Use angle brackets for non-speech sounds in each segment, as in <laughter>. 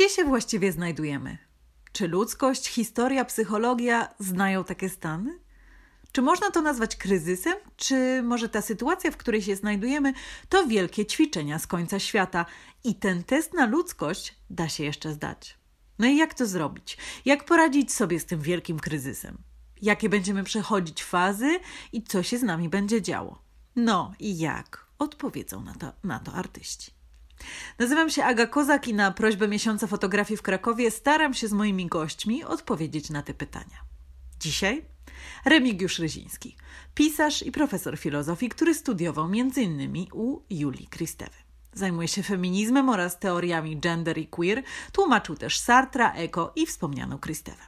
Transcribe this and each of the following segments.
Gdzie się właściwie znajdujemy? Czy ludzkość, historia, psychologia znają takie stany? Czy można to nazwać kryzysem, czy może ta sytuacja, w której się znajdujemy, to wielkie ćwiczenia z końca świata i ten test na ludzkość da się jeszcze zdać? No i jak to zrobić? Jak poradzić sobie z tym wielkim kryzysem? Jakie będziemy przechodzić fazy i co się z nami będzie działo? No i jak? Odpowiedzą na to, na to artyści. Nazywam się Aga Kozak i na prośbę miesiąca fotografii w Krakowie staram się z moimi gośćmi odpowiedzieć na te pytania. Dzisiaj Remigiusz Ryziński, pisarz i profesor filozofii, który studiował m.in. u Julii Kristewy. Zajmuje się feminizmem oraz teoriami gender i queer, tłumaczył też Sartra, Eko i wspomnianą Kristewę.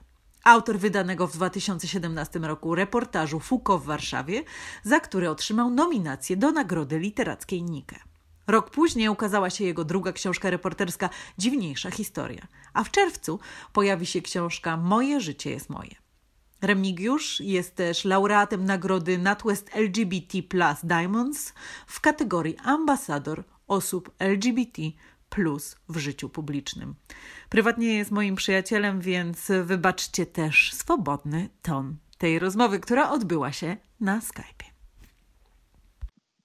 Autor wydanego w 2017 roku reportażu Foucault w Warszawie, za który otrzymał nominację do Nagrody Literackiej Nike. Rok później ukazała się jego druga książka reporterska Dziwniejsza historia, a w czerwcu pojawi się książka Moje życie jest moje. Remigiusz jest też laureatem nagrody NatWest LGBT Plus Diamonds w kategorii ambasador osób LGBT plus w życiu publicznym. Prywatnie jest moim przyjacielem, więc wybaczcie też swobodny ton tej rozmowy, która odbyła się na Skype.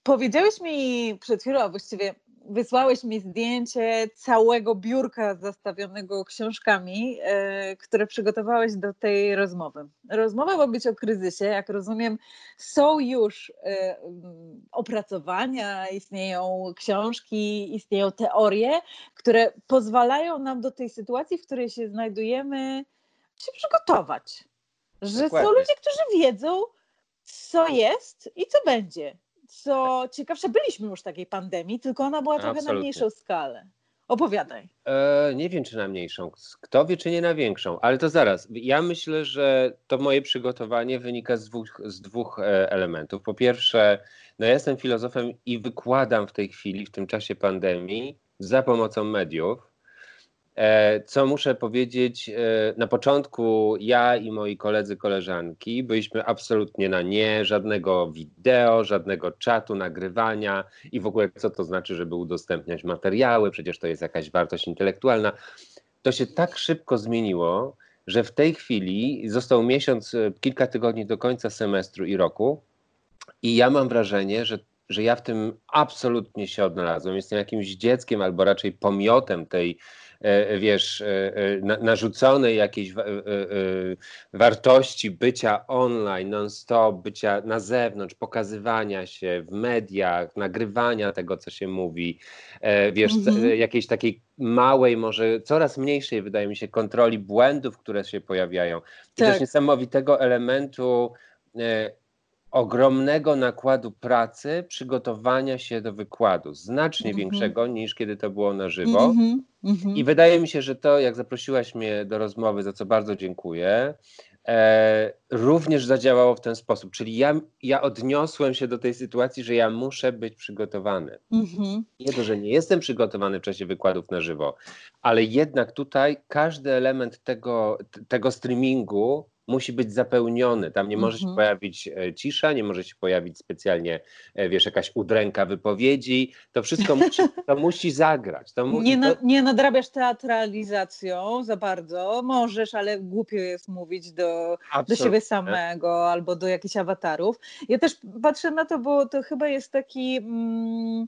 Powiedziałeś mi przed chwilą, a właściwie wysłałeś mi zdjęcie całego biurka zastawionego książkami, e, które przygotowałeś do tej rozmowy. Rozmowa ma być o kryzysie, jak rozumiem, są już e, opracowania, istnieją książki, istnieją teorie, które pozwalają nam do tej sytuacji, w której się znajdujemy, się przygotować. Że Dokładnie. są ludzie, którzy wiedzą, co jest i co będzie co ciekawsze, byliśmy już w takiej pandemii, tylko ona była trochę Absolutnie. na mniejszą skalę. Opowiadaj. E, nie wiem, czy na mniejszą. Kto wie, czy nie na większą, ale to zaraz. Ja myślę, że to moje przygotowanie wynika z dwóch, z dwóch e, elementów. Po pierwsze, no ja jestem filozofem i wykładam w tej chwili, w tym czasie pandemii, za pomocą mediów. E, co muszę powiedzieć, e, na początku ja i moi koledzy, koleżanki byliśmy absolutnie na nie, żadnego wideo, żadnego czatu, nagrywania i w ogóle co to znaczy, żeby udostępniać materiały, przecież to jest jakaś wartość intelektualna. To się tak szybko zmieniło, że w tej chwili został miesiąc, e, kilka tygodni do końca semestru i roku i ja mam wrażenie, że że ja w tym absolutnie się odnalazłem. Jestem jakimś dzieckiem albo raczej pomiotem tej E, wiesz, e, e, narzuconej jakiejś wartości bycia online, non-stop, bycia na zewnątrz, pokazywania się w mediach, nagrywania tego, co się mówi, wiesz, mhm. jakiejś takiej małej, może coraz mniejszej, wydaje mi się, kontroli błędów, które się pojawiają. I tak. też niesamowitego elementu ogromnego nakładu pracy przygotowania się do wykładu, znacznie mm -hmm. większego niż kiedy to było na żywo. Mm -hmm. I wydaje mi się, że to, jak zaprosiłaś mnie do rozmowy, za co bardzo dziękuję, e, również zadziałało w ten sposób. Czyli ja, ja odniosłem się do tej sytuacji, że ja muszę być przygotowany. Mm -hmm. Nie to, że nie jestem przygotowany w czasie wykładów na żywo, ale jednak tutaj każdy element tego, tego streamingu musi być zapełniony. Tam nie może się mhm. pojawić e, cisza, nie może się pojawić specjalnie, e, wiesz, jakaś udręka wypowiedzi. To wszystko <laughs> musi, to musi zagrać. To musi, nie, na, nie nadrabiasz teatralizacją za bardzo. Możesz, ale głupio jest mówić do, do siebie samego albo do jakichś awatarów. Ja też patrzę na to, bo to chyba jest taki... Mm,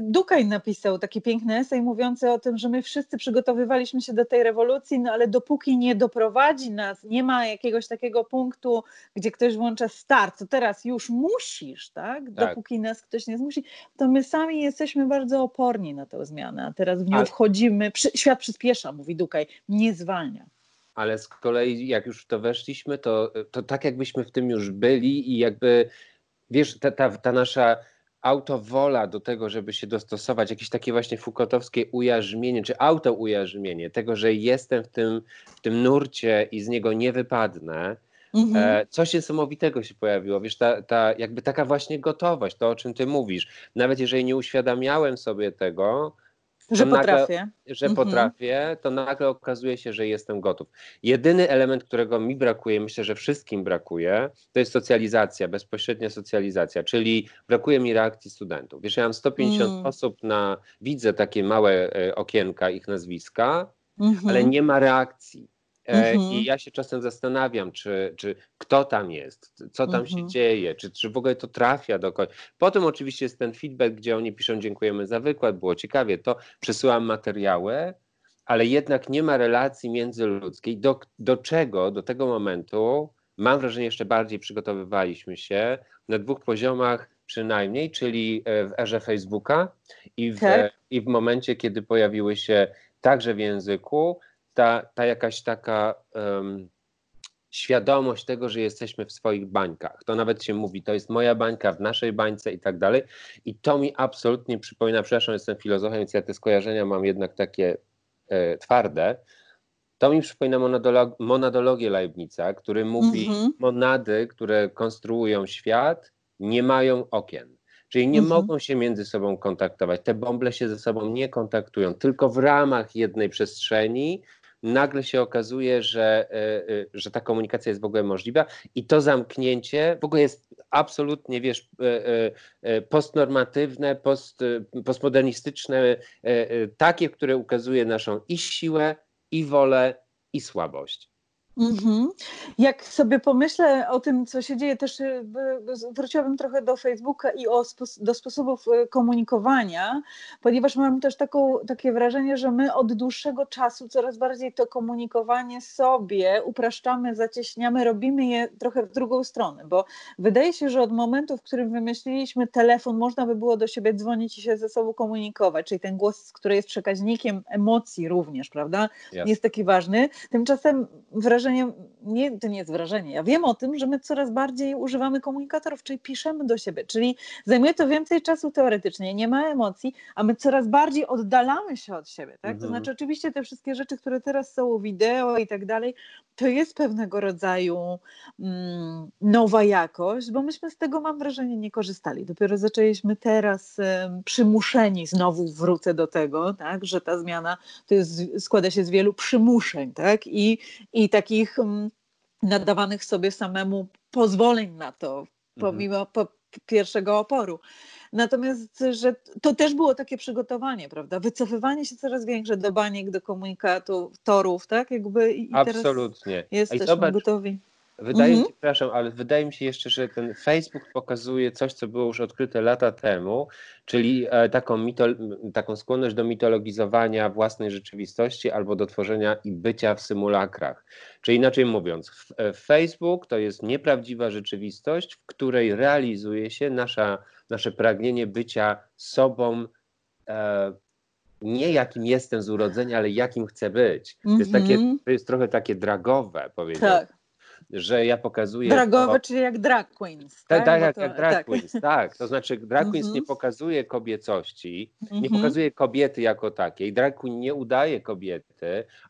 Dukaj napisał taki piękny esej mówiący o tym, że my wszyscy przygotowywaliśmy się do tej rewolucji, no ale dopóki nie doprowadzi nas, nie ma jakiegoś takiego punktu, gdzie ktoś włącza start, to teraz już musisz, tak? tak. Dopóki nas ktoś nie zmusi, to my sami jesteśmy bardzo oporni na tę zmianę, a teraz w nią ale... wchodzimy, przy, świat przyspiesza, mówi Dukaj, nie zwalnia. Ale z kolei jak już w to weszliśmy, to, to tak jakbyśmy w tym już byli i jakby, wiesz, ta, ta, ta nasza autowola do tego, żeby się dostosować, jakieś takie właśnie fukotowskie ujarzmienie, czy autoujarzmienie tego, że jestem w tym, w tym nurcie i z niego nie wypadnę, Mhm. E, coś niesamowitego się pojawiło, wiesz, ta, ta, jakby taka właśnie gotowość, to o czym ty mówisz. Nawet jeżeli nie uświadamiałem sobie tego, że potrafię. że mhm. potrafię, to nagle okazuje się, że jestem gotów. Jedyny element, którego mi brakuje, myślę, że wszystkim brakuje, to jest socjalizacja, bezpośrednia socjalizacja, czyli brakuje mi reakcji studentów. Wiesz, ja mam 150 mm. osób na, widzę takie małe e, okienka, ich nazwiska, mhm. ale nie ma reakcji. E, mhm. I ja się czasem zastanawiam, czy, czy kto tam jest, co tam mhm. się dzieje, czy, czy w ogóle to trafia do kogoś. Potem oczywiście jest ten feedback, gdzie oni piszą dziękujemy za wykład, było ciekawie, to przesyłam materiały, ale jednak nie ma relacji międzyludzkiej, do, do czego do tego momentu, mam wrażenie, jeszcze bardziej przygotowywaliśmy się na dwóch poziomach przynajmniej, czyli e, w erze Facebooka i w, tak. i w momencie, kiedy pojawiły się także w języku, ta, ta jakaś taka um, świadomość tego, że jesteśmy w swoich bańkach. To nawet się mówi, to jest moja bańka w naszej bańce i tak dalej. I to mi absolutnie przypomina, przepraszam, jestem filozofem, więc ja te skojarzenia mam jednak takie e, twarde. To mi przypomina monadolog monadologię Leibnica, który mówi, mm -hmm. monady, które konstruują świat, nie mają okien. Czyli nie mhm. mogą się między sobą kontaktować. Te bąble się ze sobą nie kontaktują, tylko w ramach jednej przestrzeni nagle się okazuje, że, e, e, że ta komunikacja jest w ogóle możliwa i to zamknięcie w ogóle jest absolutnie, wiesz, e, postnormatywne, post, postmodernistyczne, takie, które ukazuje naszą i siłę, i wolę, i słabość. Mhm. Jak sobie pomyślę o tym, co się dzieje, też y, wróciłabym trochę do Facebooka i o, do sposobów y, komunikowania, ponieważ mam też taką, takie wrażenie, że my od dłuższego czasu coraz bardziej to komunikowanie sobie upraszczamy, zacieśniamy, robimy je trochę w drugą stronę, bo wydaje się, że od momentu, w którym wymyśliliśmy telefon, można by było do siebie dzwonić i się ze sobą komunikować, czyli ten głos, który jest przekaźnikiem emocji również, prawda, yes. jest taki ważny. Tymczasem wrażenie wrażenie, nie, to nie jest wrażenie, ja wiem o tym, że my coraz bardziej używamy komunikatorów, czyli piszemy do siebie, czyli zajmuje to więcej czasu teoretycznie, nie ma emocji, a my coraz bardziej oddalamy się od siebie, tak? Mhm. To znaczy oczywiście te wszystkie rzeczy, które teraz są, wideo i tak dalej, to jest pewnego rodzaju mm, nowa jakość, bo myśmy z tego, mam wrażenie, nie korzystali. Dopiero zaczęliśmy teraz um, przymuszeni, znowu wrócę do tego, tak, że ta zmiana to jest, składa się z wielu przymuszeń, tak, i, i takich um, nadawanych sobie samemu pozwoleń na to, mhm. pomimo po, pierwszego oporu. Natomiast, że to też było takie przygotowanie, prawda? Wycofywanie się coraz większe do baniek, do komunikatu, torów, tak? Jakby i Absolutnie. jesteśmy zobacz, gotowi. Wydaje mhm. mi się, przepraszam, ale wydaje mi się jeszcze, że ten Facebook pokazuje coś, co było już odkryte lata temu, czyli e, taką, mito, taką skłonność do mitologizowania własnej rzeczywistości albo do tworzenia i bycia w symulakrach. Czyli inaczej mówiąc, e, Facebook to jest nieprawdziwa rzeczywistość, w której realizuje się nasza, nasze pragnienie bycia sobą. E, nie jakim jestem z urodzenia, ale jakim chcę być. To, jest, takie, mhm. to jest trochę takie dragowe, powiedziałbym. Tak że ja pokazuję. Dragowe, czyli jak drag queens. Tak, tak, tak, to, jak drag tak. queens, tak. To znaczy, drag queens nie mhm. pokazuje kobiecości, nie mhm. pokazuje kobiety jako takiej. Drag queen nie udaje kobiety,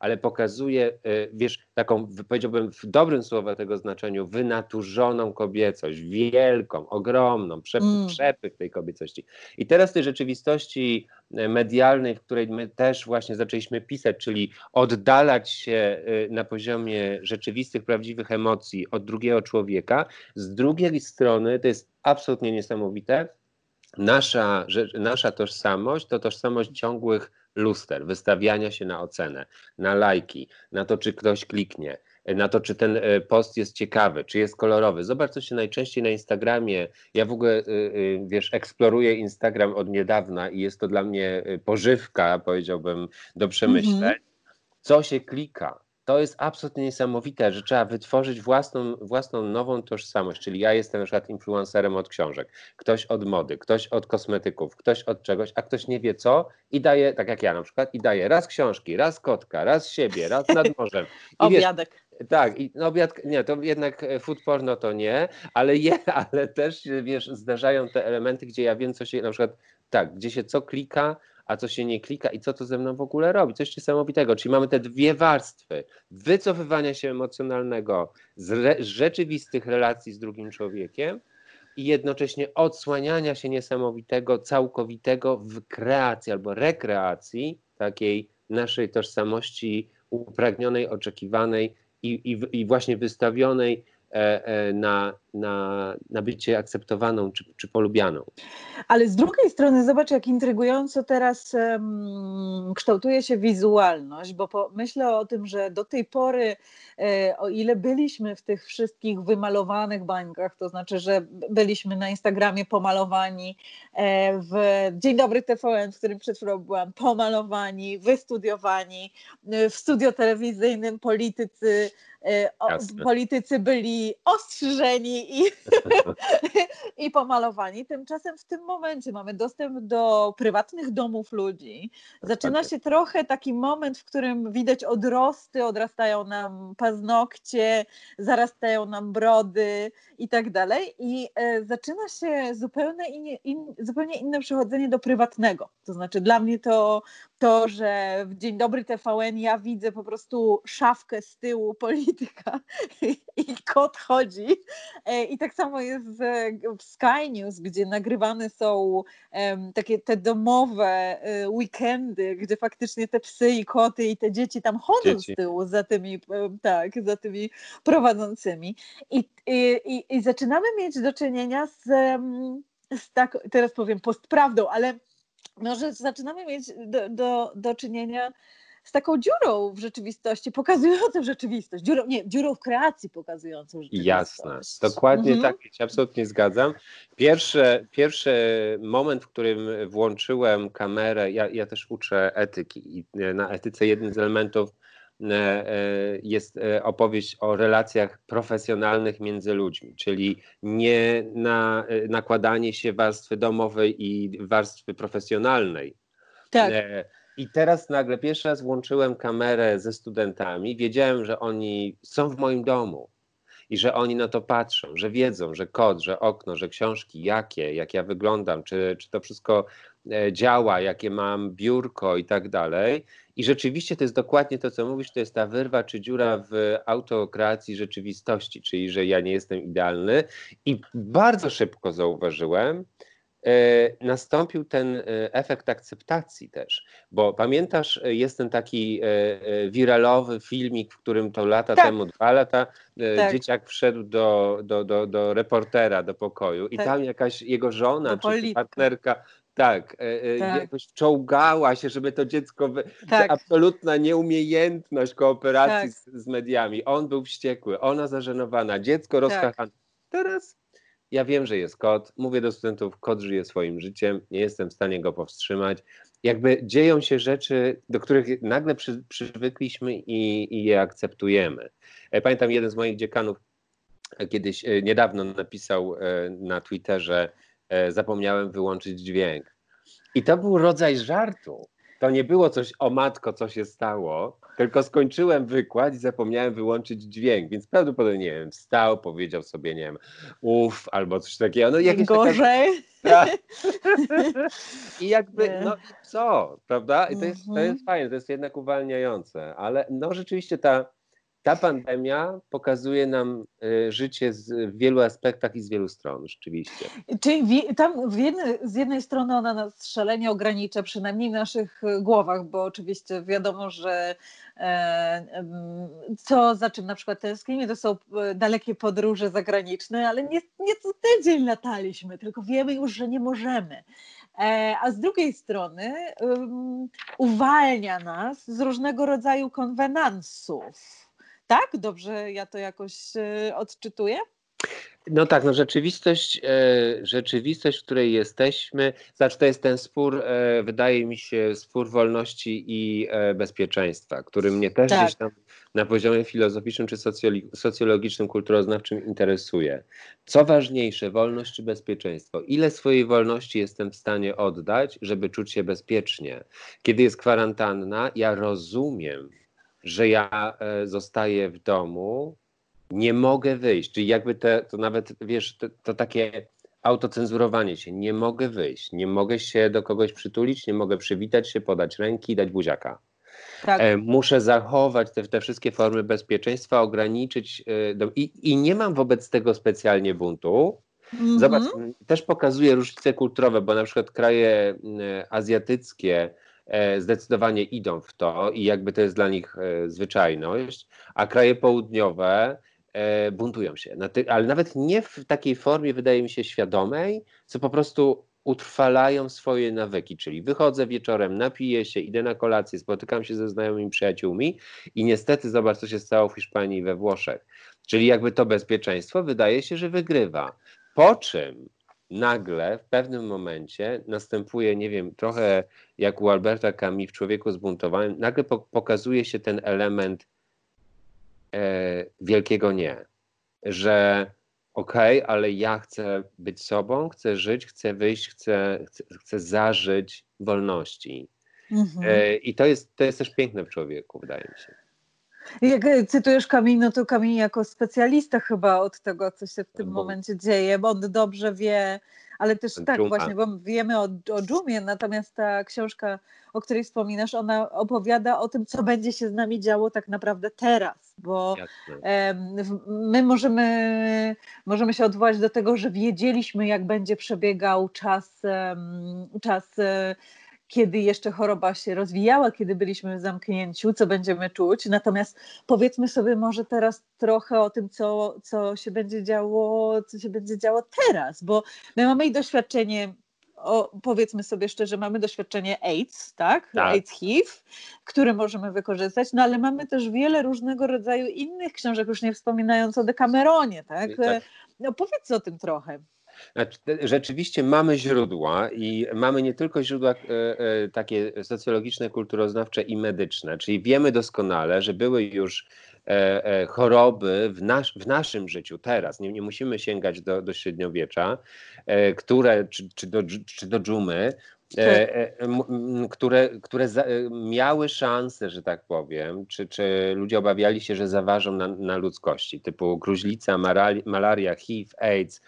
ale pokazuje, y, wiesz, taką, powiedziałbym w dobrym słowa tego znaczeniu, wynaturzoną kobiecość, wielką, ogromną, przep mm. przepych tej kobiecości. I teraz tej rzeczywistości y, medialnej, w której my też właśnie zaczęliśmy pisać, czyli oddalać się y, na poziomie rzeczywistych, prawdziwych emocji od drugiego człowieka, z drugiej strony to jest absolutnie niesamowite, nasza, nasza tożsamość to tożsamość ciągłych luster, wystawiania się na ocenę, na lajki, na to, czy ktoś kliknie, na to, czy ten e, post jest ciekawy, czy jest kolorowy. Zobacz, co się najczęściej na Instagramie. Ja w ogóle, e, e, wiesz, eksploruję Instagram od niedawna i jest to dla mnie pożywka, powiedziałbym, do przemyśleń. Mm -hmm. Co się klika? To jest absolutnie niesamowite, że trzeba wytworzyć własną, własną nową tożsamość. Czyli ja jestem na przykład influencerem od książek, ktoś od mody, ktoś od kosmetyków, ktoś od czegoś, a ktoś nie wie co i daje, tak jak ja na przykład, i daje raz książki, raz kotka, raz siebie, raz nad <laughs> morzem. I Obiadek. Wiesz, tak, i no obiad, nie, to jednak e, food porno to nie, ale je, <laughs> ale też, wiesz, zdarzają te elementy, gdzie ja wiem, co się na przykład, tak, gdzie się co klika, a co się nie klika i co to ze mną w ogóle robi. Coś niesamowitego. Czyli mamy te dwie warstwy wycofywania się emocjonalnego z, z rzeczywistych relacji z drugim człowiekiem i jednocześnie odsłaniania się niesamowitego, całkowitego w kreacji albo rekreacji takiej naszej tożsamości upragnionej, oczekiwanej i, i, i właśnie wystawionej na, na, na bycie akceptowaną czy, czy polubianą. Ale z drugiej strony zobacz, jak intrygująco teraz um, kształtuje się wizualność, bo po, myślę o tym, że do tej pory, e, o ile byliśmy w tych wszystkich wymalowanych bańkach, to znaczy, że byliśmy na Instagramie pomalowani, e, w Dzień Dobry TVN, w którym przed chwilą byłam, pomalowani, wystudiowani, e, w studio telewizyjnym politycy E, politycy byli ostrzyżeni i, <laughs> i pomalowani. Tymczasem w tym momencie mamy dostęp do prywatnych domów ludzi. Zaczyna się trochę taki moment, w którym widać odrosty, odrastają nam paznokcie, zarastają nam brody i tak dalej. I e, zaczyna się zupełnie, in, in, zupełnie inne przechodzenie do prywatnego. To znaczy dla mnie to to, że w Dzień Dobry TVN ja widzę po prostu szafkę z tyłu polityka <laughs> i kot chodzi. E, I tak samo jest w Sky News, gdzie nagrywane są takie te domowe e, weekendy, gdzie faktycznie te psy i koty i te dzieci tam chodzą dzieci. z tyłu za tymi, tak, za tymi prowadzącymi. I, i, i zaczynamy mieć do czynienia z, z tak, teraz powiem postprawdą, ale może zaczynamy mieć do, do, do czynienia z taką dziurą w rzeczywistości, pokazującą rzeczywistość. Dziurą, nie, dziurą w kreacji pokazującą rzeczywistość. Jasne, dokładnie mhm. tak, ja się absolutnie zgadzam. Pierwszy, pierwszy moment, w którym włączyłem kamerę, ja, ja też uczę etyki i na etyce jednym z elementów E, e, jest e, opowieść o relacjach profesjonalnych między ludźmi, czyli nie na nakładanie się warstwy domowej i warstwy profesjonalnej. Tak. I teraz nagle pierwszy raz włączyłem kamerę ze studentami. Wiedziałem, że oni są w moim domu i że oni na to patrzą, że wiedzą, że kod, że okno, że książki, jakie, jak ja wyglądam, czy, czy to wszystko działa, jakie mam biurko i tak dalej. I rzeczywiście to jest dokładnie to, co mówisz, to jest ta wyrwa czy dziura w autokreacji rzeczywistości, czyli że ja nie jestem idealny. I bardzo szybko zauważyłem, e, nastąpił ten e, efekt akceptacji też, bo pamiętasz, e, jest ten taki wiralowy filmik, w którym to lata tak. temu, dwa lata, tak. dzieciak wszedł do, do, do, do reportera do pokoju i tak. tam jakaś jego żona czy partnerka tak, e, e, tak, jakoś wczołgała się, żeby to dziecko. Wy... Tak. Absolutna nieumiejętność kooperacji tak. z, z, mediami. On był wściekły, ona zażenowana, dziecko tak. rozkachane. Teraz ja wiem, że jest kot. Mówię do studentów, kot żyje swoim życiem, nie jestem w stanie go powstrzymać. Jakby dzieją się rzeczy, do których nagle przy, przywykliśmy i, i je akceptujemy. E, pamiętam, jeden z moich dziekanów kiedyś niedawno napisał na Twitterze, E, zapomniałem wyłączyć dźwięk. I to był rodzaj żartu. To nie było coś o matko, co się stało, tylko skończyłem wykład i zapomniałem wyłączyć dźwięk, więc prawdopodobnie, nie wiem, wstał, powiedział sobie, nie wiem, uff, albo coś takiego. No, jakieś Gorzej. Taka... <laughs> I jakby, nie. no co, prawda? I to jest, to jest mhm. fajne, to jest jednak uwalniające, ale no rzeczywiście ta ta pandemia pokazuje nam y, życie z, w wielu aspektach i z wielu stron, rzeczywiście. Czyli tam z jednej strony ona nas szalenie ogranicza, przynajmniej w naszych głowach, bo oczywiście wiadomo, że e, co za czym na przykład tęsknimy, to są e, dalekie podróże zagraniczne, ale nie, nie co tydzień lataliśmy, tylko wiemy już, że nie możemy. E, a z drugiej strony um, uwalnia nas z różnego rodzaju konwenansów tak? Dobrze ja to jakoś e, odczytuję? No tak, no rzeczywistość, e, rzeczywistość, w której jesteśmy, znaczy to jest ten spór, e, wydaje mi się, spór wolności i bezpieczeństwa, który mnie też tak. gdzieś tam na poziomie filozoficznym czy socjologicznym, kulturoznawczym interesuje. Co ważniejsze, wolność czy bezpieczeństwo? Ile swojej wolności jestem w stanie oddać, żeby czuć się bezpiecznie? Kiedy jest kwarantanna, ja rozumiem, że ja e, zostaję w domu, nie mogę wyjść. Czyli jakby te, to nawet, wiesz, to, to takie autocenzurowanie się. Nie mogę wyjść, nie mogę się do kogoś przytulić, nie mogę przywitać się, podać ręki i dać buziaka. Tak. E, muszę zachować te, te, wszystkie formy bezpieczeństwa, ograniczyć. E, do, i, I nie mam wobec tego specjalnie buntu. Mm -hmm. Zobacz, też pokazuje różnice kulturowe, bo na przykład kraje azjatyckie E, zdecydowanie idą w to i jakby to jest dla nich e, zwyczajność, a kraje południowe e, buntują się. Ale nawet nie w takiej formie, wydaje mi się, świadomej, co po prostu utrwalają swoje nawyki, czyli wychodzę wieczorem, napiję się, idę na kolację, spotykam się ze znajomymi przyjaciółmi i niestety zobacz, co się stało w Hiszpanii i we Włoszech. Czyli jakby to bezpieczeństwo wydaje się, że wygrywa. Po czym nagle w pewnym momencie następuje, nie wiem, trochę jak u Alberta Camus w Człowieku zbuntowanym, nagle pokazuje się ten element e, wielkiego nie, że okej, okay, ale ja chcę być sobą, chcę żyć, chcę wyjść, chcę, chcę, chcę zażyć wolności. Mhm. E, I to jest, to jest też piękne w człowieku, wydaje mi się. Jak e, cytujesz Kamień, no to Kamień jako specjalista chyba od tego, co się w tym bo... momencie dzieje, bo on dobrze wie, ale też tak Dżuma. właśnie, bo wiemy o, o Dżumie, natomiast ta książka, o której wspominasz, ona opowiada o tym, co będzie się z nami działo tak naprawdę teraz, bo my możemy, możemy się odwołać do tego, że wiedzieliśmy, jak będzie przebiegał czas, czas e, kiedy jeszcze choroba się rozwijała, kiedy byliśmy w zamknięciu, co będziemy czuć. Natomiast powiedzmy sobie może teraz trochę o tym, co, co się będzie działo, co się będzie działo teraz, bo my mamy i doświadczenie o, powiedzmy sobie szczerze, mamy doświadczenie AIDS, tak? tak? AIDS HIV, które możemy wykorzystać, no ale mamy też wiele różnego rodzaju innych książek, już nie wspominając o Decameronie, tak? tak. No powiedz o tym trochę. Znaczy, rzeczywiście mamy źródła i mamy nie tylko źródła e, e, takie socjologiczne, kulturoznawcze i medyczne, czyli wiemy doskonale, że były już e, choroby w, w naszym życiu teraz, nie, nie musimy sięgać do, do średniowiecza, które, czy, czy, do, czy do dżumy, które, które e, miały szansę, że tak powiem, czy, czy ludzie obawiali się, że zaważą na, na ludzkości, typu gruźlica, malaria, HIV, AIDS,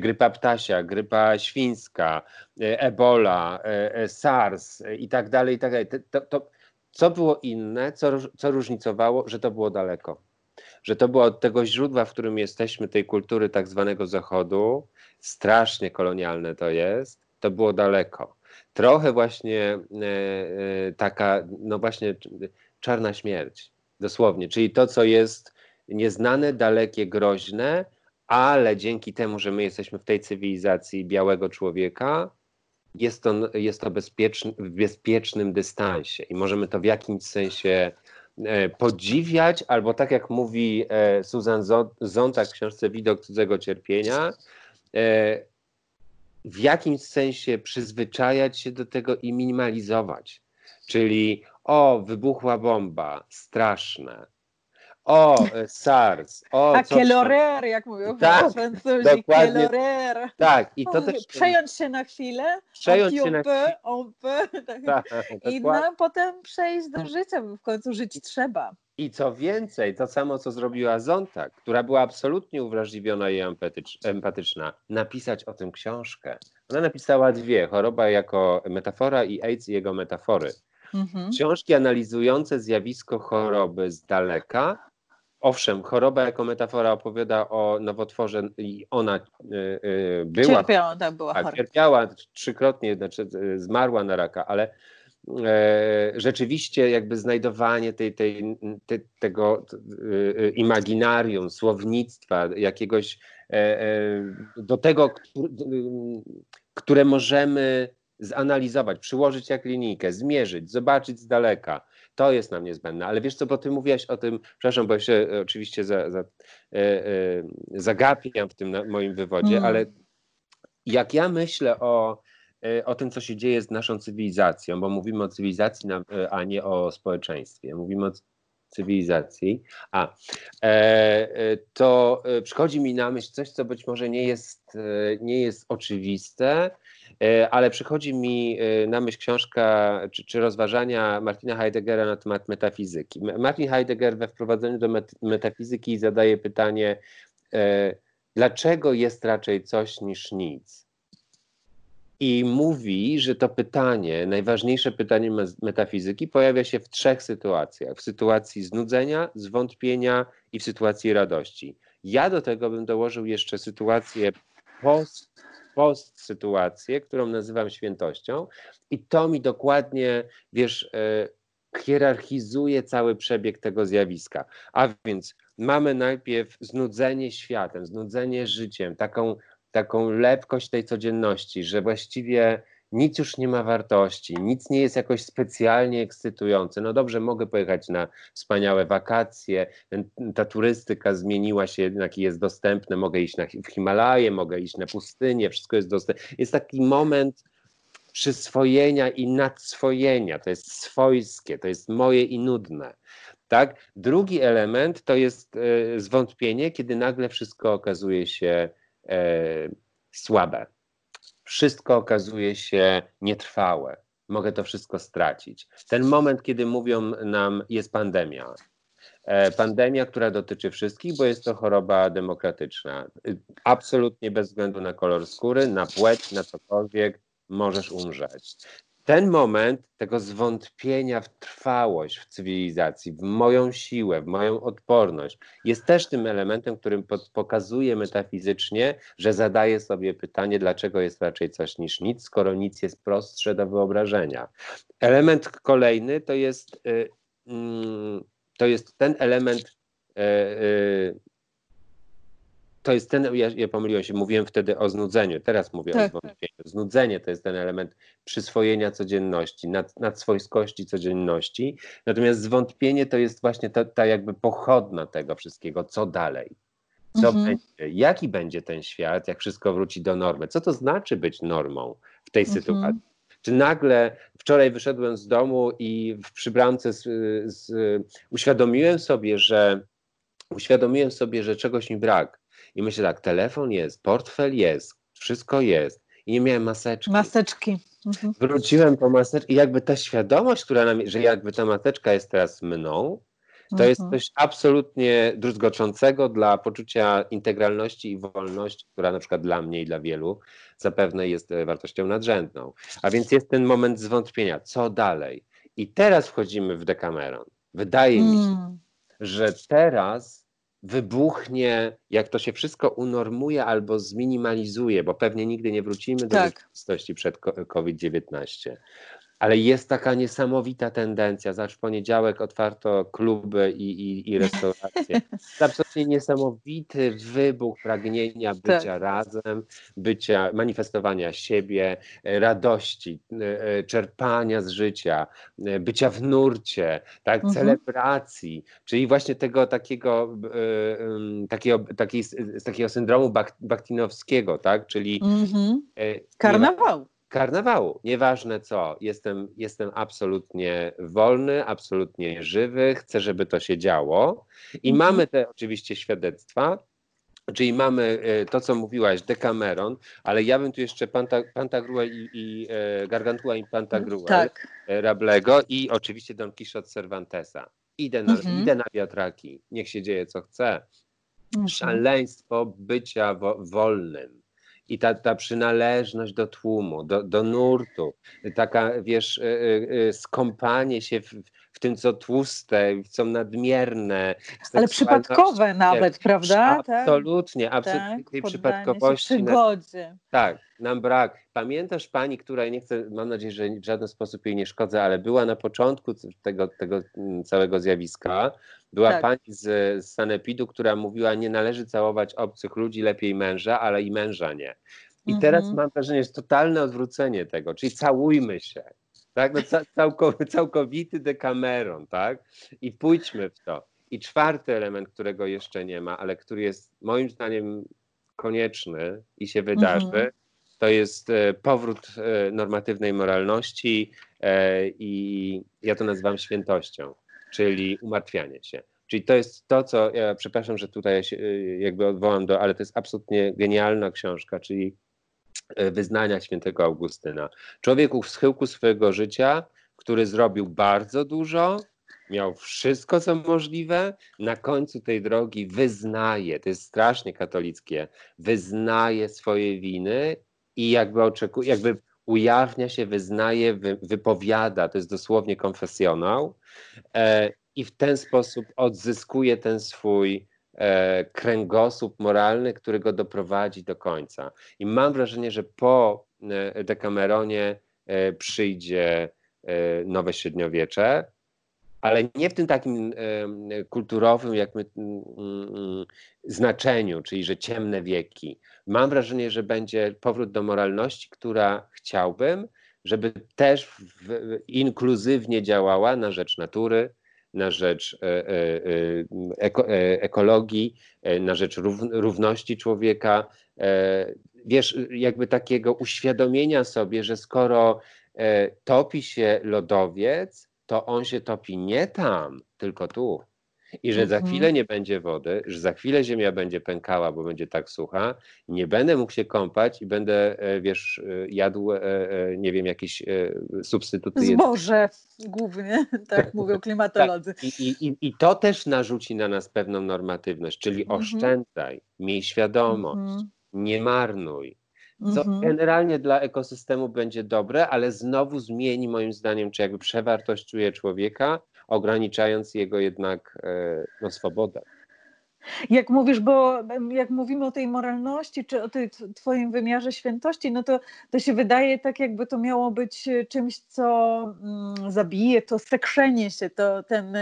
grypa ptasia, grypa świńska, ebola, SARS i tak dalej, i tak dalej. To, to, co było inne, co, co różnicowało, że to było daleko. Że to było od tego źródła, w którym jesteśmy, tej kultury tak zwanego Zachodu, strasznie kolonialne to jest, to było daleko trochę właśnie e, e, taka, no właśnie czarna śmierć, dosłownie, czyli to, co jest nieznane, dalekie, groźne, ale dzięki temu, że my jesteśmy w tej cywilizacji białego człowieka, jest to, jest to bezpieczny, w bezpiecznym dystansie. I możemy to w jakimś sensie e, podziwiać, albo tak jak mówi Susan Zonta w książce Widok cudzego cierpienia, w jakimś sensie przyzwyczajać się do tego i minimalizować. Czyli o, wybuchła bomba, straszne. O, e, SARS. O, A kelorer, jak mówią tak, Francuzi, dokładnie. Kelorer. Tak, i to też... Przejąć się na chwilę, przejąć się na chwilę. <laughs> Tak. Tak, I no, potem przejść do życia, bo w końcu żyć trzeba. I co więcej, to samo co zrobiła Zonta, która była absolutnie uwrażliwiona i empatyczna, napisać o tym książkę. Ona napisała dwie: Choroba jako metafora i AIDS i jego metafory. Mhm. Książki analizujące zjawisko choroby z daleka. Owszem, choroba jako metafora opowiada o nowotworze i ona y, y, była. Cierpiała, tak, była tak, cierpiała trzykrotnie, znaczy y, zmarła na raka, ale rzeczywiście jakby znajdowanie tej, tej, te, tego e, e, imaginarium, słownictwa, jakiegoś do tego, które możemy zanalizować, przyłożyć jak linijkę, zmierzyć, zobaczyć z daleka. To jest nam niezbędne. Ale wiesz co, bo ty mówiłaś o tym, przepraszam, bo się oczywiście za, za, zagapiam w tym moim wywodzie, mm. ale jak ja myślę o E, o tym, co się dzieje z naszą cywilizacją, bo mówimy o cywilizacji, e, a nie o społeczeństwie. Mówimy o cywilizacji. A e, to przychodzi mi na myśl coś, co być może nie jest, nie jest oczywiste, ale przychodzi mi na myśl książka czy, czy rozważania Martina Heideggera na temat metafizyki. Martin Heidegger we wprowadzeniu do metafizyki zadaje pytanie, dlaczego jest raczej coś niż nic? I mówi, że to pytanie, najważniejsze pytanie metafizyki, pojawia się w trzech sytuacjach: w sytuacji znudzenia, zwątpienia i w sytuacji radości. Ja do tego bym dołożył jeszcze sytuację post, post sytuację, którą nazywam świętością, i to mi dokładnie, wiesz, e, hierarchizuje cały przebieg tego zjawiska. A więc mamy najpierw znudzenie światem, znudzenie życiem, taką, taką lepkość tej codzienności, że właściwie nic już nie ma wartości, nic nie jest jakoś specjalnie ekscytujące. No dobrze, mogę pojechać na wspaniałe wakacje, ta turystyka zmieniła się, jednak jest dostępne, mogę iść na, w Himalaje, mogę iść na pustynię, wszystko jest dostępne. Jest taki moment przyswojenia i nadswojenia, to jest swojskie, to jest moje i nudne. Tak? Drugi element to jest e, zwątpienie, kiedy nagle wszystko okazuje się słabe wszystko okazuje się nietrwałe. Mogę to wszystko stracić. Ten moment, kiedy mówią nam, jest pandemia. E, pandemia, która dotyczy wszystkich, bo jest to choroba demokratyczna. Absolutnie bez względu na kolor skóry, na płeć, na cokolwiek, możesz umrzeć ten moment tego zwątpienia w trwałość w cywilizacji, w moją siłę, w moją odporność, jest też tym elementem, którym pokazuje metafizycznie, że zadaje sobie pytanie, dlaczego jest raczej coś niż nic, skoro nic jest prostsze do wyobrażenia. Element kolejny to jest, y, mm, to jest ten element y, y, to jest ten, ja, ja pomyliłem się, mówiłem wtedy o znudzeniu, teraz mówię tak, o zwątpieniu. Znudzenie to jest ten element przyswojenia codzienności, nad, nadswojskości codzienności, natomiast zwątpienie to jest właśnie ta, ta jakby pochodna tego wszystkiego, co dalej. Co mhm. będzie, jaki będzie ten świat, jak wszystko wróci do normy? Co to znaczy być normą w tej mhm. sytuacji? Czy nagle wczoraj wyszedłem z domu i w przybramce z, z, uświadomiłem sobie, że uświadomiłem sobie, że czegoś mi brak i myślę tak, telefon jest, portfel jest, wszystko jest. I nie miałem maseczki. Maseczki. Mhm. Wróciłem po maseczkę i jakby ta świadomość, która nam, że jakby ta maseczka jest teraz mną, to mhm. jest coś absolutnie druzgoczącego dla poczucia integralności i wolności, która na przykład dla mnie i dla wielu zapewne jest e, wartością nadrzędną. A więc jest ten moment zwątpienia, co dalej? I teraz wchodzimy w Decameron. Wydaje mi się, mm. że teraz wybuchnie, jak to się wszystko unormuje albo zminimalizuje, bo pewnie nigdy nie wrócimy do tak. rzeczywistości przed COVID-19 ale jest taka niesamowita tendencja. Zobacz, w poniedziałek otwarto kluby i, i, i <laughs> restauracje. To absolutnie niesamowity wybuch pragnienia bycia tak. razem, bycia, manifestowania siebie, radości, e, e, czerpania z życia, e, bycia w nurcie, tak, mhm. celebracji, czyli właśnie tego takiego, takiego, takiej, takiego syndromu baktinowskiego, tak, czyli mhm. karnawał karnawału. Nieważne co, jestem, jestem absolutnie wolny, absolutnie żywy, chcę, żeby to się działo. I mhm. mamy te oczywiście świadectwa. Czyli mamy e, to, co mówiłaś, Decameron, ale ja bym tu jeszcze Panta, Pantagruel i, i e, Gargantua i Pantagruel tak. E, Rablego i oczywiście Don Quixote Cervantesa. Idę na, mhm. idę na wiatraki, niech się dzieje co chce. Mhm. Szaleństwo bycia wo, wolnym i ta, ta przynależność do tłumu, do, do nurtu, taka, wiesz, y, y, y, skąpanie się w, w tym, co tłuste, co nadmierne. Ale przypadkowe nawet, prawda? Tak. Absolutnie, absolutnie tak, tej przypadkowości. Przygodzie. Tak, nam brak. Pamiętasz pani, która, nie chcę, mam nadzieję, że w żaden sposób jej nie szkodzę, ale była na początku tego, tego mm, całego zjawiska, była tak. pani z, z Sanepidu, która mówiła, nie należy całować obcych ludzi, lepiej męża, ale i męża nie. I mhm. teraz mam wrażenie, że jest totalne odwrócenie tego, czyli całujmy się. Tak? No, <laughs> całkowity dekameron, tak? I pójdźmy w to. I czwarty element, którego jeszcze nie ma, ale który jest moim zdaniem konieczny i się wydarzy, mhm. to jest e, powrót e, normatywnej moralności e, i ja to nazywam świętością czyli umartwianie się. Czyli to jest to, co ja przepraszam, że tutaj się jakby odwołam do, ale to jest absolutnie genialna książka, czyli y, wyznania świętego Augustyna. Człowiek u schyłku swojego życia, który zrobił bardzo dużo, miał wszystko, co możliwe, na końcu tej drogi wyznaje, to jest strasznie katolickie, wyznaje swoje winy i jakby oczekuje, jakby ujawnia się, wyznaje, wy, wypowiada, to jest dosłownie konfesjonał e, i w ten sposób odzyskuje ten swój e, kręgosłup moralny, który go doprowadzi do końca. I mam wrażenie, że po e, Dekameronie e, przyjdzie e, nowe średniowiecze, ale nie w tym takim kulturowym jak my, mm, mm, znaczeniu, czyli że ciemne wieki. Mam wrażenie, że będzie powrót do moralności, która chciałbym, żeby też w, inkluzywnie działała na rzecz natury, na rzecz e, e, e, eko, ekologii, na rzecz równości człowieka. Wiesz, jakby takiego uświadomienia sobie, że skoro topi się lodowiec, to on się topi nie tam, tylko tu. I że za mhm. chwilę nie będzie wody, że za chwilę ziemia będzie pękała, bo będzie tak sucha, nie będę mógł się kąpać i będę, e, wiesz, e, jadł, e, nie wiem, jakieś substytuty. Zboże głównie, <laughs> tak mówią <laughs> klimatolodzy. Tak. I, i, I to też narzuci na nas pewną normatywność, czyli mhm. oszczędzaj, miej świadomość, mhm. nie marnuj. Co generalnie dla ekosystemu będzie dobre, ale znowu zmieni moim zdaniem, czy jakby przewartościuje człowieka, ograniczając jego jednak e, no, swobodę. Jak mówisz, bo jak mówimy o tej moralności, czy o tej twoim wymiarze świętości, no to, to się wydaje tak, jakby to miało być czymś, co mm, zabije, to sekrzenie się, to ten,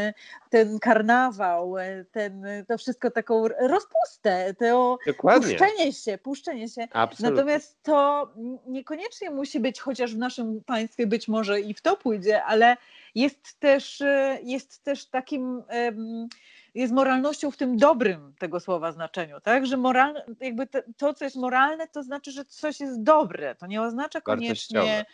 ten karnawał, ten, to wszystko taką rozpustę, to Dokładnie. puszczenie się, puszczenie się. Absolutnie. Natomiast to niekoniecznie musi być, chociaż w naszym państwie być może i w to pójdzie, ale jest też, jest też takim jest moralnością w tym dobrym tego słowa znaczeniu, tak? Że moralne, jakby to, co jest moralne, to znaczy, że coś jest dobre. To nie oznacza koniecznie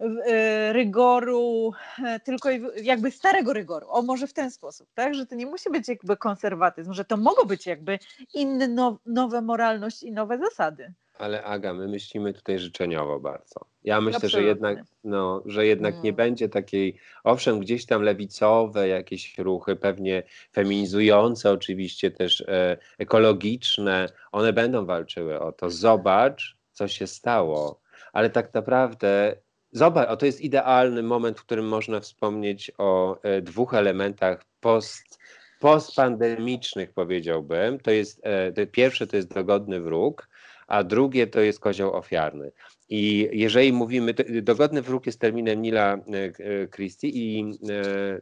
e, rygoru, e, tylko jakby starego rygoru. O, może w ten sposób, tak? Że to nie musi być jakby konserwatyzm, że to mogą być jakby inne, nowe moralność i nowe zasady. Ale Aga, my myślimy tutaj życzeniowo bardzo. Ja myślę, Absolutnie. że jednak, no, że jednak nie mm. będzie takiej, owszem, gdzieś tam lewicowe jakieś ruchy, pewnie feminizujące, oczywiście też e, ekologiczne, one będą walczyły o to. Zobacz, co się stało. Ale tak naprawdę Zobacz, o to jest idealny moment, w którym można wspomnieć o e, dwóch elementach post, postpandemicznych, powiedziałbym. To jest, e, to pierwsze to jest dogodny wróg, a drugie to jest kozioł ofiarny. I jeżeli mówimy, dogodny wróg jest terminem Nila e, e, Christie i e,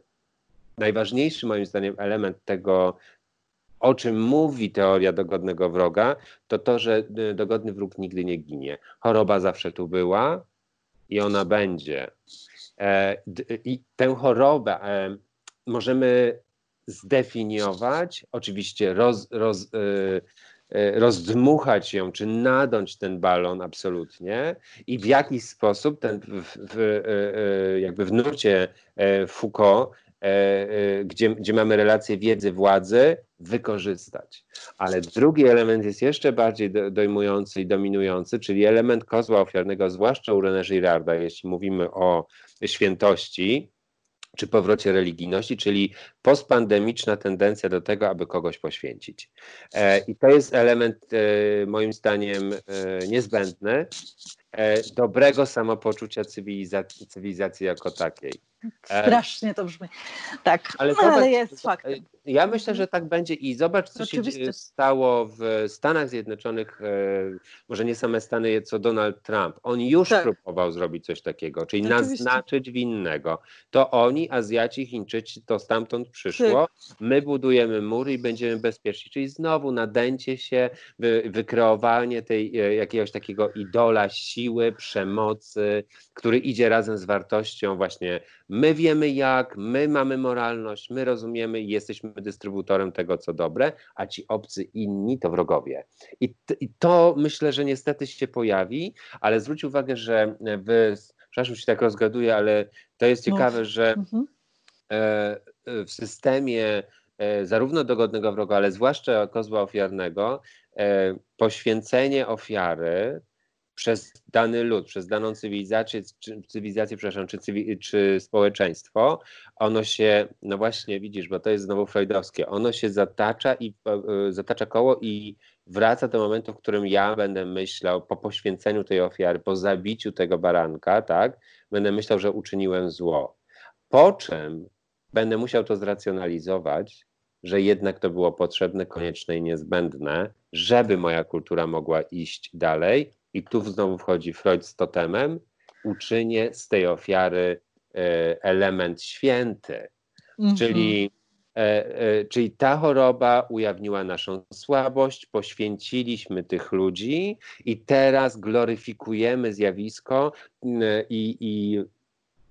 najważniejszy moim zdaniem element tego, o czym mówi teoria dogodnego wroga, to to, że dogodny wróg nigdy nie ginie. Choroba zawsze tu była i ona będzie. I tę chorobę możemy zdefiniować, oczywiście roz, roz, rozdmuchać ją, czy nadąć ten balon absolutnie i w jakiś sposób ten w, w, e, e, jakby w nurcie Foucault, gdzie, gdzie mamy relację wiedzy, władzy, wykorzystać. Ale drugi element jest jeszcze bardziej dojmujący i dominujący, czyli element kozła ofiarnego, zwłaszcza u René Girarda, jeśli mówimy o świętości, czy powrocie religijności, czyli postpandemiczna tendencja do tego, aby kogoś poświęcić. E, I to jest element e, moim zdaniem e, niezbędny dobrego samopoczucia cywilizacji jako takiej. Strasznie to brzmi. Tak, ale, no, ale jest faktem. Ja myślę, że tak będzie i zobacz, co Oczywiście. się stało w Stanach Zjednoczonych, e, może nie same Stany, co Donald Trump. On już tak. próbował zrobić coś takiego, czyli Oczywiście. naznaczyć winnego. To oni, Azjaci, Chińczycy, to stamtąd przyszło. Tak. My budujemy mury i będziemy bezpieczni. Czyli znowu nadęcie się, wy, wykreowanie tej e, jakiegoś takiego idola siły, przemocy, który idzie razem z wartością właśnie My wiemy jak, my mamy moralność, my rozumiemy i jesteśmy dystrybutorem tego, co dobre, a ci obcy inni to wrogowie. I, i to myślę, że niestety się pojawi, ale zwróć uwagę, że w, przepraszam, się tak rozgaduję, ale to jest ciekawe, no. że mhm. e, w systemie e, zarówno dogodnego wroga, ale zwłaszcza kozła ofiarnego, e, poświęcenie ofiary przez dany lud, przez daną cywilizację, czy, cywilizację przepraszam, czy, cywi, czy społeczeństwo, ono się, no właśnie widzisz, bo to jest znowu freudowskie, ono się zatacza i y, zatacza koło i wraca do momentu, w którym ja będę myślał po poświęceniu tej ofiary, po zabiciu tego baranka, tak, będę myślał, że uczyniłem zło. Po czym będę musiał to zracjonalizować, że jednak to było potrzebne, konieczne i niezbędne, żeby moja kultura mogła iść dalej, i tu znowu wchodzi Freud z totemem, uczynię z tej ofiary e, element święty. Mhm. Czyli, e, e, czyli ta choroba ujawniła naszą słabość, poświęciliśmy tych ludzi i teraz gloryfikujemy zjawisko i, i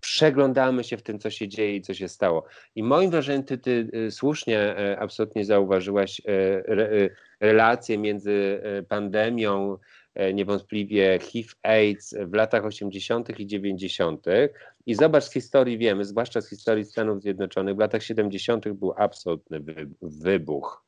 przeglądamy się w tym, co się dzieje i co się stało. I moim wrażeniem, ty, ty y, słusznie absolutnie zauważyłaś y, relację między pandemią, niewątpliwie HIV-AIDS w latach 80. i 90. I zobacz, z historii wiemy, zwłaszcza z historii Stanów Zjednoczonych, w latach 70. był absolutny wybuch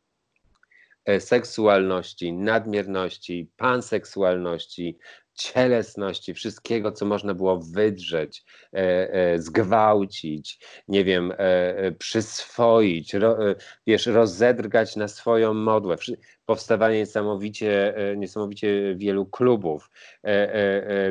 seksualności, nadmierności, panseksualności, cielesności, wszystkiego, co można było wydrzeć, e, e, zgwałcić, nie wiem, e, e przyswoić, ro, e, wiesz, rozedrgać na swoją modłę. Powstawanie niesamowicie, e, niesamowicie wielu klubów,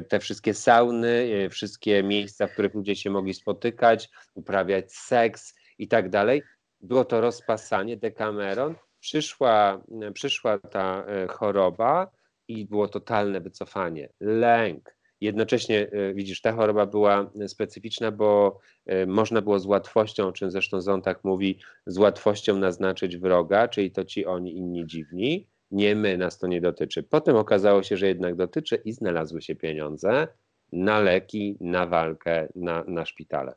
te wszystkie sauny, wszystkie miejsca, w których ludzie się mogli spotykać, uprawiać seks i tak dalej. Było to rozpasanie, dekameron. Przyszła, przyszła ta choroba, i było totalne wycofanie, lęk. Jednocześnie, e, widzisz, ta choroba była specyficzna, bo e, można było z łatwością, o czym zresztą Zontak mówi, z łatwością naznaczyć wroga, czyli to ci oni inni dziwni, nie my, nas to nie dotyczy. Potem okazało się, że jednak dotyczy i znalazły się pieniądze na leki, na walkę, na, na szpitale.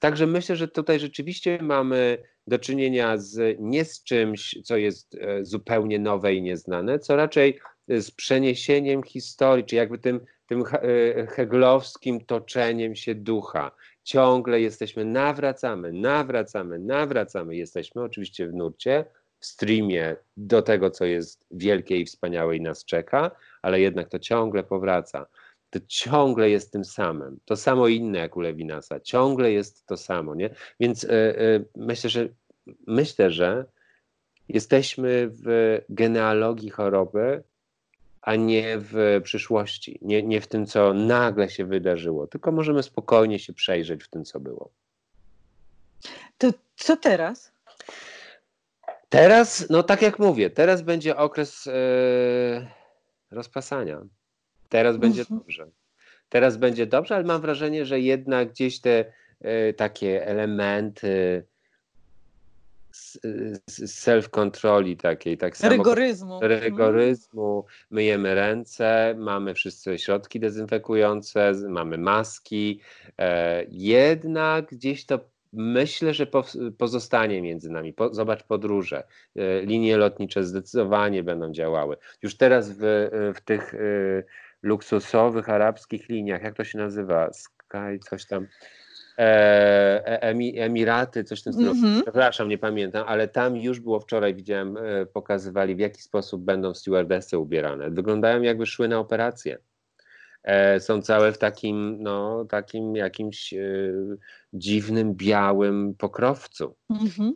Także myślę, że tutaj rzeczywiście mamy do czynienia z nie z czymś, co jest e, zupełnie nowe i nieznane, co raczej z przeniesieniem historii, czy jakby tym, tym e, heglowskim toczeniem się ducha. Ciągle jesteśmy, nawracamy, nawracamy, nawracamy. Jesteśmy oczywiście w nurcie, w streamie do tego, co jest wielkie i wspaniałe i nas czeka, ale jednak to ciągle powraca. To ciągle jest tym samym. To samo inne jak u Lewinasa. Ciągle jest to samo, nie? Więc y, y, myślę, że myślę, że jesteśmy w genealogii choroby, a nie w przyszłości, nie, nie w tym, co nagle się wydarzyło, tylko możemy spokojnie się przejrzeć w tym, co było. To co teraz? Teraz, no tak jak mówię, teraz będzie okres yy, rozpasania. Teraz będzie mhm. dobrze. Teraz będzie dobrze, ale mam wrażenie, że jednak gdzieś te yy, takie elementy self-kontroli takiej, tak samo. Rygoryzmu. Rygoryzmu. Myjemy ręce, mamy wszyscy środki dezynfekujące, mamy maski. E, jednak gdzieś to myślę, że pozostanie między nami. zobacz podróże. E, linie lotnicze zdecydowanie będą działały. Już teraz w, w tych e, luksusowych arabskich liniach, jak to się nazywa? Sky, coś tam. E, e, Emiraty, coś w tym stylu. Mm -hmm. Przepraszam, nie pamiętam, ale tam już było wczoraj, widziałem, e, pokazywali w jaki sposób będą stewardessy ubierane. Wyglądają jakby szły na operację. Są całe w takim, no, takim jakimś dziwnym, białym pokrowcu. Mm -hmm.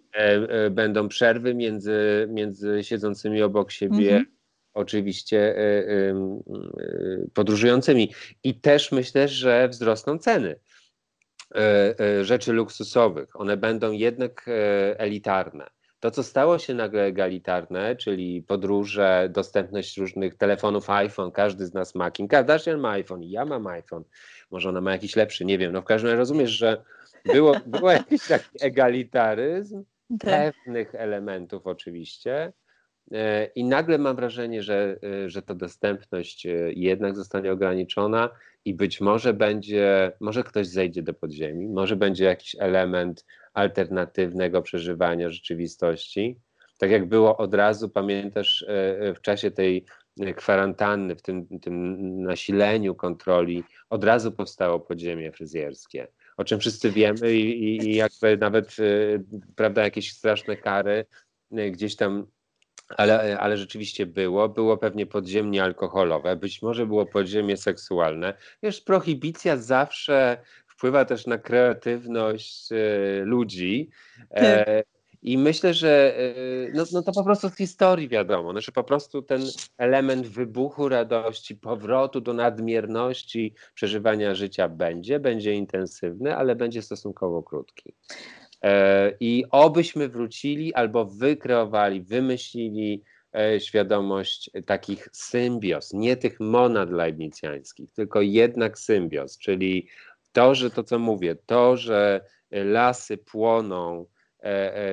Będą przerwy między, między siedzącymi obok siebie mm -hmm oczywiście podróżującymi. I też myślę, że wzrosną ceny. E, e, rzeczy luksusowych. One będą jednak e, elitarne. To, co stało się nagle egalitarne, czyli podróże, dostępność różnych telefonów iPhone, każdy z nas ma, Kim Kardashian ma iPhone, ja mam iPhone, może ona ma jakiś lepszy, nie wiem. No w każdym razie rozumiesz, że było, było <laughs> jakiś taki egalitaryzm tak. pewnych elementów oczywiście, E, I nagle mam wrażenie, że, e, że ta dostępność e, jednak zostanie ograniczona i być może będzie, może ktoś zejdzie do podziemi, może będzie jakiś element alternatywnego przeżywania rzeczywistości. Tak jak było od razu, pamiętasz, w czasie tej kwarantanny, w tym, tym nasileniu kontroli, od razu powstało podziemie fryzjerskie, o czym wszyscy wiemy i, i, i jakby nawet, prawda, jakieś straszne kary gdzieś tam ale, ale rzeczywiście było. Było pewnie podziemnie alkoholowe, być może było podziemie seksualne. Wiesz, prohibicja zawsze wpływa też na kreatywność e, ludzi. E, tak. I myślę, że e, no, no to po prostu z historii wiadomo, znaczy po prostu ten element wybuchu radości, powrotu do nadmierności przeżywania życia będzie, będzie intensywny, ale będzie stosunkowo krótki. E, I obyśmy wrócili albo wykreowali, wymyślili e, świadomość takich symbios, nie tych monad leibnicjańskich, tylko jednak symbios, czyli to, że to co mówię, to, że lasy płoną,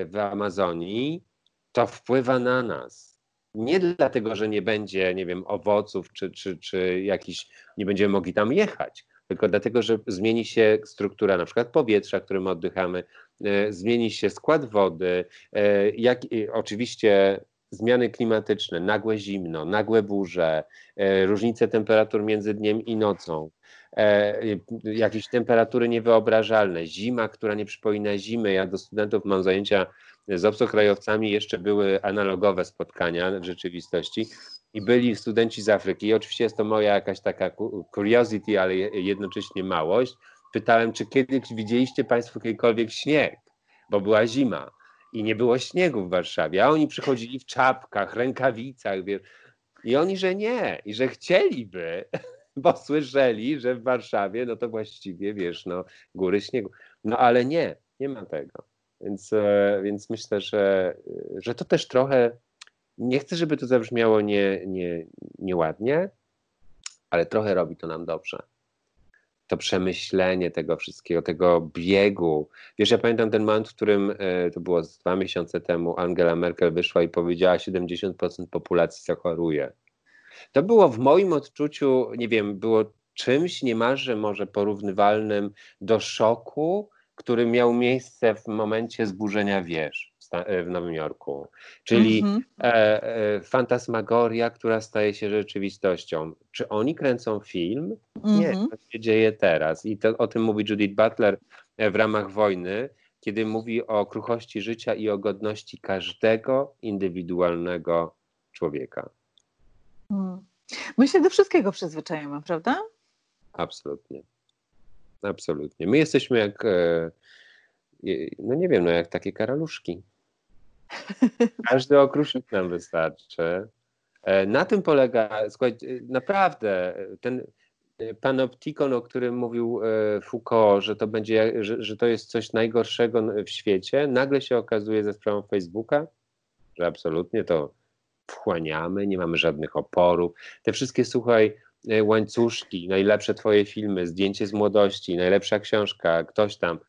w Amazonii, to wpływa na nas. Nie dlatego, że nie będzie, nie wiem, owoców, czy, czy, czy jakiś, nie będziemy mogli tam jechać, tylko dlatego, że zmieni się struktura na przykład powietrza, którym oddychamy, e, zmieni się skład wody, e, jak, oczywiście zmiany klimatyczne, nagłe zimno, nagłe burze, e, różnice temperatur między dniem i nocą, jakieś temperatury niewyobrażalne, zima, która nie przypomina zimy. Ja do studentów mam zajęcia z obcokrajowcami, jeszcze były analogowe spotkania w rzeczywistości i byli studenci z Afryki. I oczywiście jest to moja jakaś taka curiosity, ale jednocześnie małość. Pytałem, czy kiedyś widzieliście Państwo kiedykolwiek śnieg, bo była zima i nie było śniegu w Warszawie, a oni przychodzili w czapkach, rękawicach, i oni, że nie, i że chcieliby, <laughs> bo słyszeli, że w Warszawie, no to właściwie, wiesz, no, góry śniegu. No ale nie, nie ma tego. Więc, e, więc myślę, że, że to też trochę nie chcę, żeby to zabrzmiało nie, nie, nieładnie, ale trochę robi to nam dobrze. To przemyślenie tego wszystkiego, tego biegu. Wiesz, ja pamiętam ten moment, w którym e, to było dwa miesiące temu, Angela Merkel wyszła i powiedziała, że 70% populacji zachoruje. To było w moim odczuciu, nie wiem, było czymś niemalże może porównywalnym do szoku, który miał miejsce w momencie zburzenia wież. E, w Nowym Jorku. Czyli -hmm. e, e, fantasmagoria, która staje się rzeczywistością. Czy oni kręcą film? Nie, -hmm. to się dzieje teraz. I to, o tym mówi Judith Butler e, w ramach wojny, kiedy mówi o kruchości życia i o godności każdego indywidualnego człowieka. Mm. My się do wszystkiego przyzwyczajamy, prawda? Absolutnie. Absolutnie. My jesteśmy jak, no nie wiem, no jak takie karaluszki. Każdy okruszek nam wystarczy. E, na tym polega, słuchajcie, naprawdę ten panoptikon, o którym mówił e, Foucault, że to będzie, że, że to jest coś najgorszego w świecie, nagle się okazuje ze sprawą Facebooka, że absolutnie to wchłaniamy, nie mamy żadnych oporów. Te wszystkie, słuchaj, e, łańcuszki, najlepsze twoje filmy, zdjęcie z młodości, najlepsza książka, ktoś tam.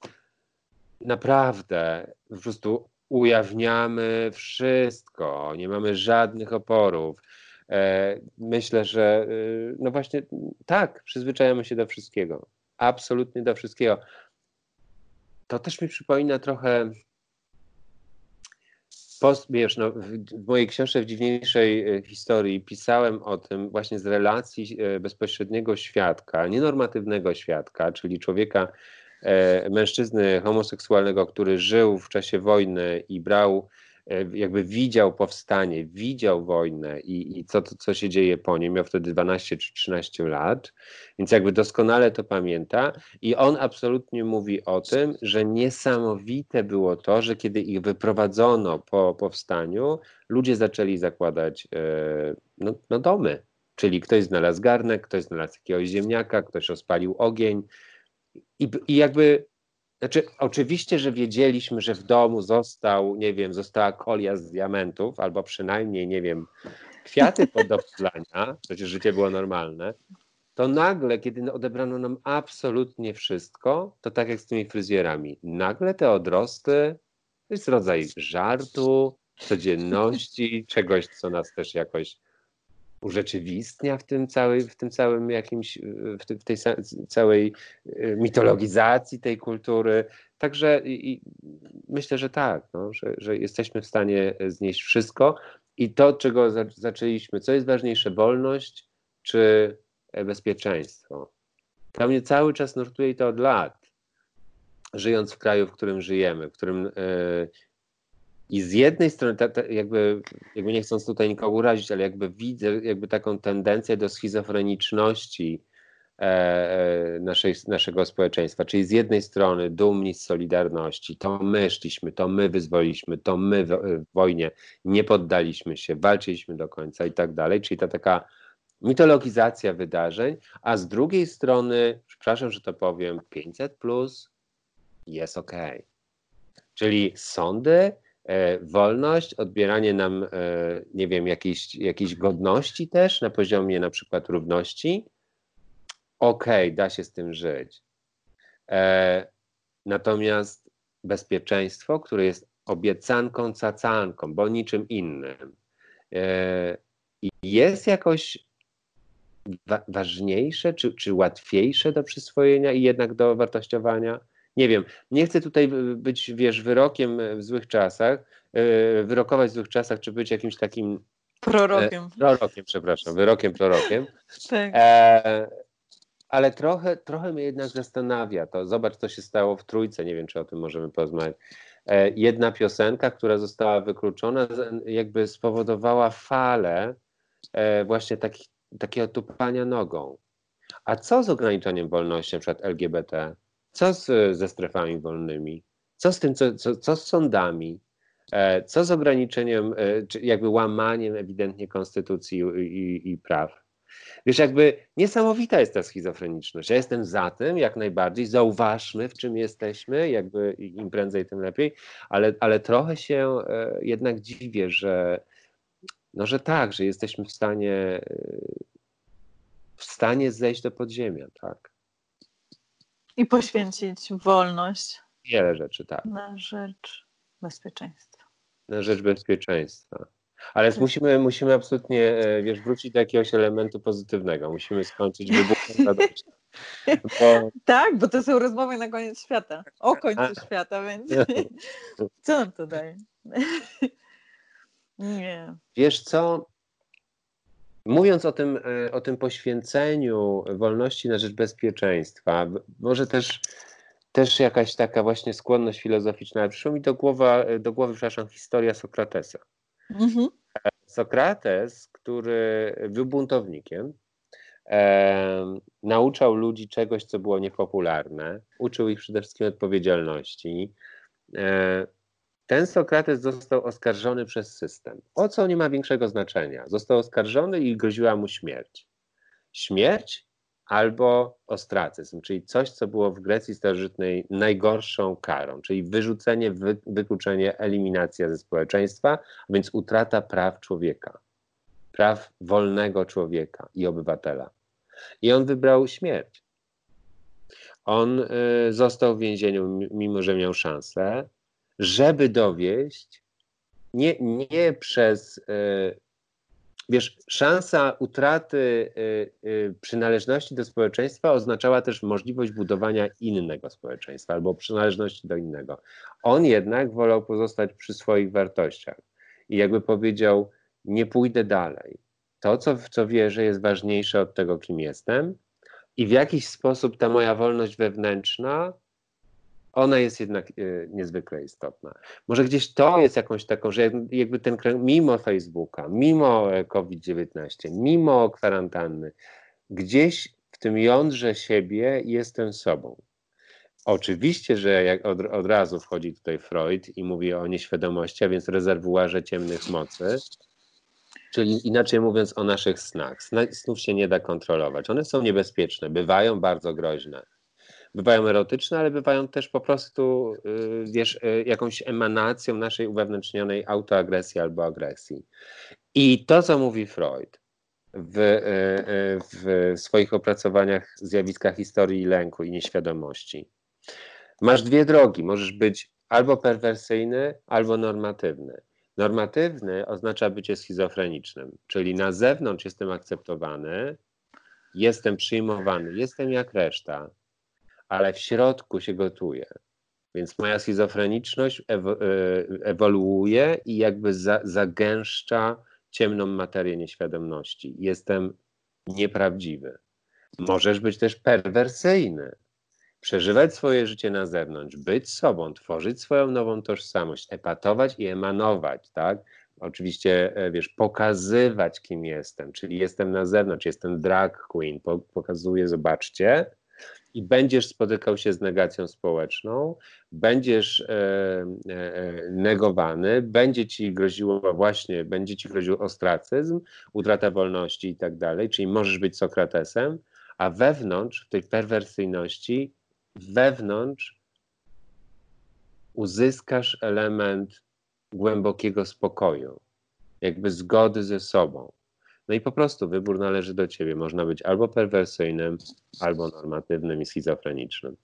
Naprawdę, po prostu ujawniamy wszystko, nie mamy żadnych oporów. E, myślę, że y, no właśnie tak, przyzwyczajamy się do wszystkiego. Absolutnie do wszystkiego. To też mi przypomina trochę. Post, wiesz, no, w mojej książce w dziwniejszej y, historii pisałem o tym właśnie z relacji y, bezpośredniego świadka, nienormatywnego świadka, czyli człowieka, mężczyzny homoseksualnego, który żył w czasie wojny i brał, e, jakby widział powstanie, widział wojnę i, i co, co się dzieje po niej, miał wtedy 12 czy 13 lat, więc jakby doskonale to pamięta i on absolutnie mówi o tym, że niesamowite było to, że kiedy ich wyprowadzono po powstaniu, ludzie zaczęli zakładać e, no, no domy, czyli ktoś znalazł garnek, ktoś znalazł jakiegoś ziemniaka, ktoś rozpalił ogień, i, I jakby, znaczy, oczywiście, że wiedzieliśmy, że w domu został, nie wiem, została kolia z diamentów, albo przynajmniej, nie wiem, kwiaty pod obslania, przecież życie było normalne, to nagle, kiedy odebrano nam absolutnie wszystko, to tak jak z tymi fryzjerami, nagle te odrosty to jest rodzaj żartu, codzienności, czegoś, co nas też jakoś urzeczywistnia w tym, całej, w tym całym jakimś, w, tej, w tej całej y, mitologizacji tej kultury. Także i, myślę, że tak, no, że, że jesteśmy w stanie znieść wszystko i to, czego za, zaczęliśmy, co jest ważniejsze, wolność czy bezpieczeństwo. To mnie cały czas nurtuje i to od lat. Żyjąc w kraju, w którym żyjemy, w którym y, i z jednej strony, jakby, jakby nie chcąc tutaj nikogo urazić, ale jakby widzę jakby taką tendencję do schizofreniczności e, e naszej, naszego społeczeństwa. Czyli z jednej strony dumni z Solidarności, to my szliśmy, to my wyzwoliliśmy, to my w, w wojnie nie poddaliśmy się, walczyliśmy do końca i tak dalej. Czyli ta taka mitologizacja wydarzeń, a z drugiej strony, przepraszam, że to powiem, 500 plus jest ok. Czyli sądy wolność, odbieranie nam, e, nie wiem, jakiejś, jakiejś godności też na poziomie na przykład równości, okej, okay, da się z tym żyć. E, natomiast bezpieczeństwo, które jest obiecanką, cacanką, bo niczym innym. E, jest jakoś wa ważniejsze czy, czy łatwiejsze do przyswojenia i jednak do wartościowania? Nie wiem, nie chcę tutaj być, wiesz, wyrokiem w złych czasach, e, wyrokować w złych czasach, czy być jakimś takim Prorokiem. E, prorokiem, przepraszam, wyrokiem, prorokiem. <laughs> tak. E, ale trochę, trochę mnie jednak zastanawia to. Zobacz, co się stało w Trójce, nie wiem, czy o tym możemy porozmawiać. E, jedna piosenka, która została wykluczona, jakby spowodowała falę e, właśnie taki, takiego tupania nogą. A co z ograniczeniem wolności, na przykład LGBT? Co z, ze strefami wolnymi? Co z tym, co, co, co z sądami? E, co z ograniczeniem, czy jakby łamaniem ewidentnie konstytucji i, i, praw? Wiesz, jakby niesamowita jest ta schizofreniczność. Ja jestem za tym, jak najbardziej. Zauważmy, w czym jesteśmy, jakby im prędzej, tym lepiej, ale, ale trochę się e, jednak dziwię, że, no, że tak, że jesteśmy w stanie, e, w stanie zejść do podziemia, tak. I poświęcić wolność. Wiele rzeczy, tak. Na rzecz bezpieczeństwa. Na rzecz bezpieczeństwa. Ale musimy, musimy absolutnie, e, wiesz, wrócić do jakiegoś elementu pozytywnego. Musimy skończyć wybuchem <laughs> radości. Bo... Tak, bo to są rozmowy na koniec świata. O końcu A... świata, więc <laughs> co nam to daje? <laughs> Nie. Wiesz co? Mówiąc o tym, e, o tym poświęceniu wolności na rzecz bezpieczeństwa, może też, też jakaś taka właśnie skłonność filozoficzna, ale przyszło mi do głowy, do głowy przepraszam, historia Sokratesa. Mhm. Sokrates, który był buntownikiem, e, nauczał ludzi czegoś, co było niepopularne, uczył ich przede wszystkim odpowiedzialności. E, ten Sokrates został oskarżony przez system. O co nie ma większego znaczenia? Został oskarżony i groziła mu śmierć. Śmierć albo ostracyzm, czyli coś, co było w Grecji starożytnej najgorszą karą, czyli wyrzucenie, wy, wykluczenie, eliminacja ze społeczeństwa, a więc utrata praw człowieka, praw wolnego człowieka i obywatela. I on wybrał śmierć. On y, został w więzieniu, mimo że miał szansę, żeby dowieść nie, nie przez y, wiesz, szansa utraty y, y, przynależności do społeczeństwa oznaczała też możliwość budowania innego społeczeństwa albo przynależności do innego. On jednak wolał pozostać przy swoich wartościach i jakby powiedział, nie pójdę dalej. To, co, w co wierzę, jest ważniejsze od tego, kim jestem, i w jakiś sposób ta moja wolność wewnętrzna ona jest jednak e, niezwykle istotna. Może gdzieś to jest jakąś taką, że jakby ten mimo Facebooka, mimo e, COVID-19, mimo kwarantanny, gdzieś w tym jądrze siebie jestem sobą. Oczywiście, że jak od, od razu wchodzi tutaj Freud i mówi o nieświadomości, a więc rezerwuarze ciemnych mocy, czyli inaczej mówiąc o naszych snach. Snów się nie da kontrolować. One są niebezpieczne, bywają bardzo groźne bywają erotyczne, ale bywają też po prostu, y, wiesz, y, jakąś emanacją naszej uwewnętrznionej autoagresji albo agresji. I to, co mówi Freud w, y, w swoich opracowaniach zjawiska historii lęku i nieświadomości. Masz dwie drogi. Możesz być albo perwersyjny, albo normatywny. Normatywny oznacza bycie schizofrenicznym, czyli na zewnątrz jestem akceptowany, jestem przyjmowany, jestem jak reszta, ale w środku się gotuje. Więc moja schizofreniczność e, ewoluuje i jakby za, zagęszcza ciemną materię nieświadomości. Jestem nieprawdziwy. Możesz być też perwersyjny. Przeżywać swoje życie na zewnątrz, być sobą, tworzyć swoją nową tożsamość, epatować i emanować, tak? Oczywiście, e, wiesz, pokazywać, kim jestem, czyli jestem na zewnątrz, jestem drag queen, pokazuję, zobaczcie, i będziesz spotykał się z negacją społeczną, będziesz e, e, negowany, będzie ci groziło właśnie, będzie ci groził ostracyzm, utrata wolności i tak dalej, czyli możesz być Sokratesem, a wewnątrz, w tej perwersyjności, wewnątrz uzyskasz element głębokiego spokoju, jakby zgody ze sobą. No i po prostu wybór należy do ciebie. Można być albo perwersyjnym, albo normatywnym i schizofrenicznym.